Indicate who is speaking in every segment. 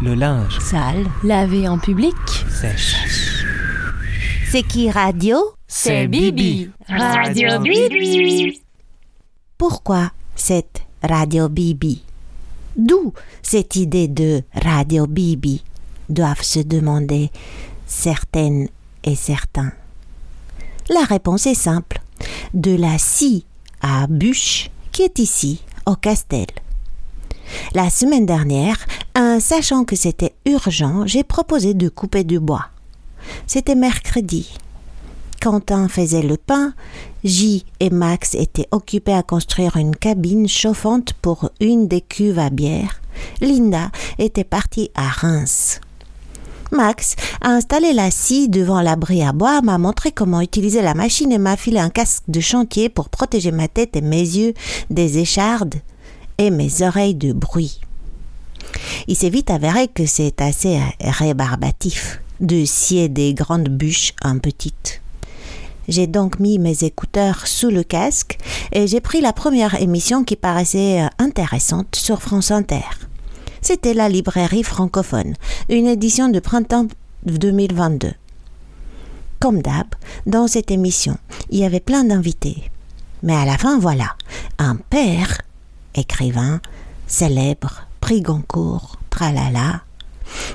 Speaker 1: Le linge.
Speaker 2: Sale. Lavé en public.
Speaker 1: Sèche.
Speaker 3: C'est qui radio?
Speaker 2: C'est Bibi.
Speaker 4: Radio Bibi.
Speaker 3: Pourquoi cette radio Bibi? D'où cette idée de radio Bibi? Doivent se demander certaines et certains. La réponse est simple. De la scie à bûche qui est ici, au Castel. La semaine dernière, en sachant que c'était urgent, j'ai proposé de couper du bois. C'était mercredi. Quentin faisait le pain, J et Max étaient occupés à construire une cabine chauffante pour une des cuves à bière. Linda était partie à Reims. Max a installé la scie devant l'abri à bois, m'a montré comment utiliser la machine et m'a filé un casque de chantier pour protéger ma tête et mes yeux des échardes et mes oreilles de bruit. Il s'est vite avéré que c'est assez rébarbatif de scier des grandes bûches en petites. J'ai donc mis mes écouteurs sous le casque et j'ai pris la première émission qui paraissait intéressante sur France Inter. C'était la librairie francophone, une édition de printemps 2022. Comme d'hab, dans cette émission, il y avait plein d'invités. Mais à la fin, voilà, un père, écrivain, célèbre,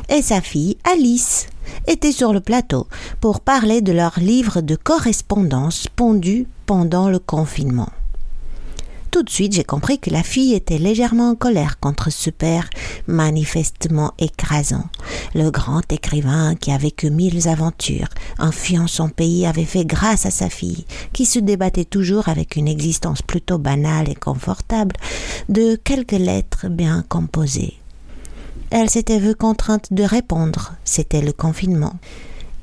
Speaker 3: et sa fille, Alice, étaient sur le plateau pour parler de leur livre de correspondance pondu pendant le confinement. Tout de suite, j'ai compris que la fille était légèrement en colère contre ce père manifestement écrasant. Le grand écrivain qui a vécu mille aventures, en fuyant son pays, avait fait grâce à sa fille, qui se débattait toujours avec une existence plutôt banale et confortable, de quelques lettres bien composées. Elle s'était vue contrainte de répondre, c'était le confinement.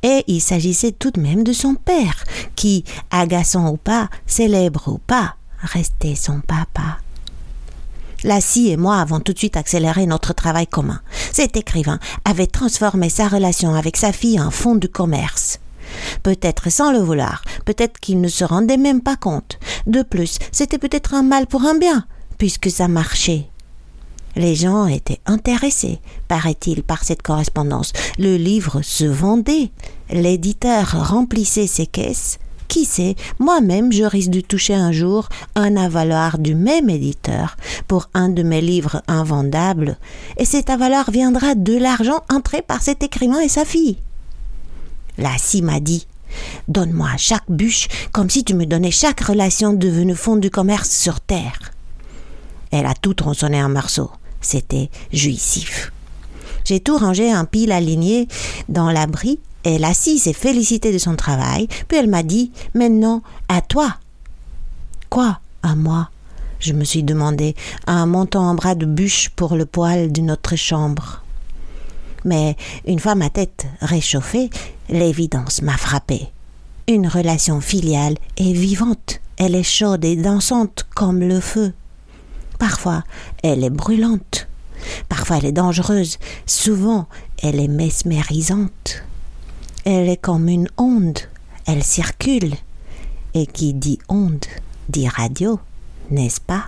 Speaker 3: Et il s'agissait tout de même de son père, qui, agaçant ou pas, célèbre ou pas, restait son papa. Lassie et moi avons tout de suite accéléré notre travail commun. Cet écrivain avait transformé sa relation avec sa fille en fonds de commerce. Peut-être sans le vouloir, peut-être qu'il ne se rendait même pas compte. De plus, c'était peut-être un mal pour un bien, puisque ça marchait. Les gens étaient intéressés, paraît-il, par cette correspondance. Le livre se vendait. L'éditeur remplissait ses caisses. Qui sait, moi-même je risque de toucher un jour un avaloir du même éditeur pour un de mes livres invendables, et cet avaloir viendra de l'argent entré par cet écrivain et sa fille. La scie m'a dit Donne-moi chaque bûche comme si tu me donnais chaque relation devenue fond du commerce sur terre. Elle a tout tronçonné en morceaux. C'était jouissif. J'ai tout rangé en pile aligné dans l'abri elle assise s'est félicitée de son travail, puis elle m'a dit Maintenant, à toi. Quoi? À moi? Je me suis demandé, en montant en bras de bûche pour le poêle de notre chambre. Mais une fois ma tête réchauffée, l'évidence m'a frappée. Une relation filiale est vivante, elle est chaude et dansante comme le feu. Parfois, elle est brûlante. Parfois, elle est dangereuse. Souvent, elle est mesmérisante. Elle est comme une onde, elle circule. Et qui dit onde dit radio, n'est-ce pas?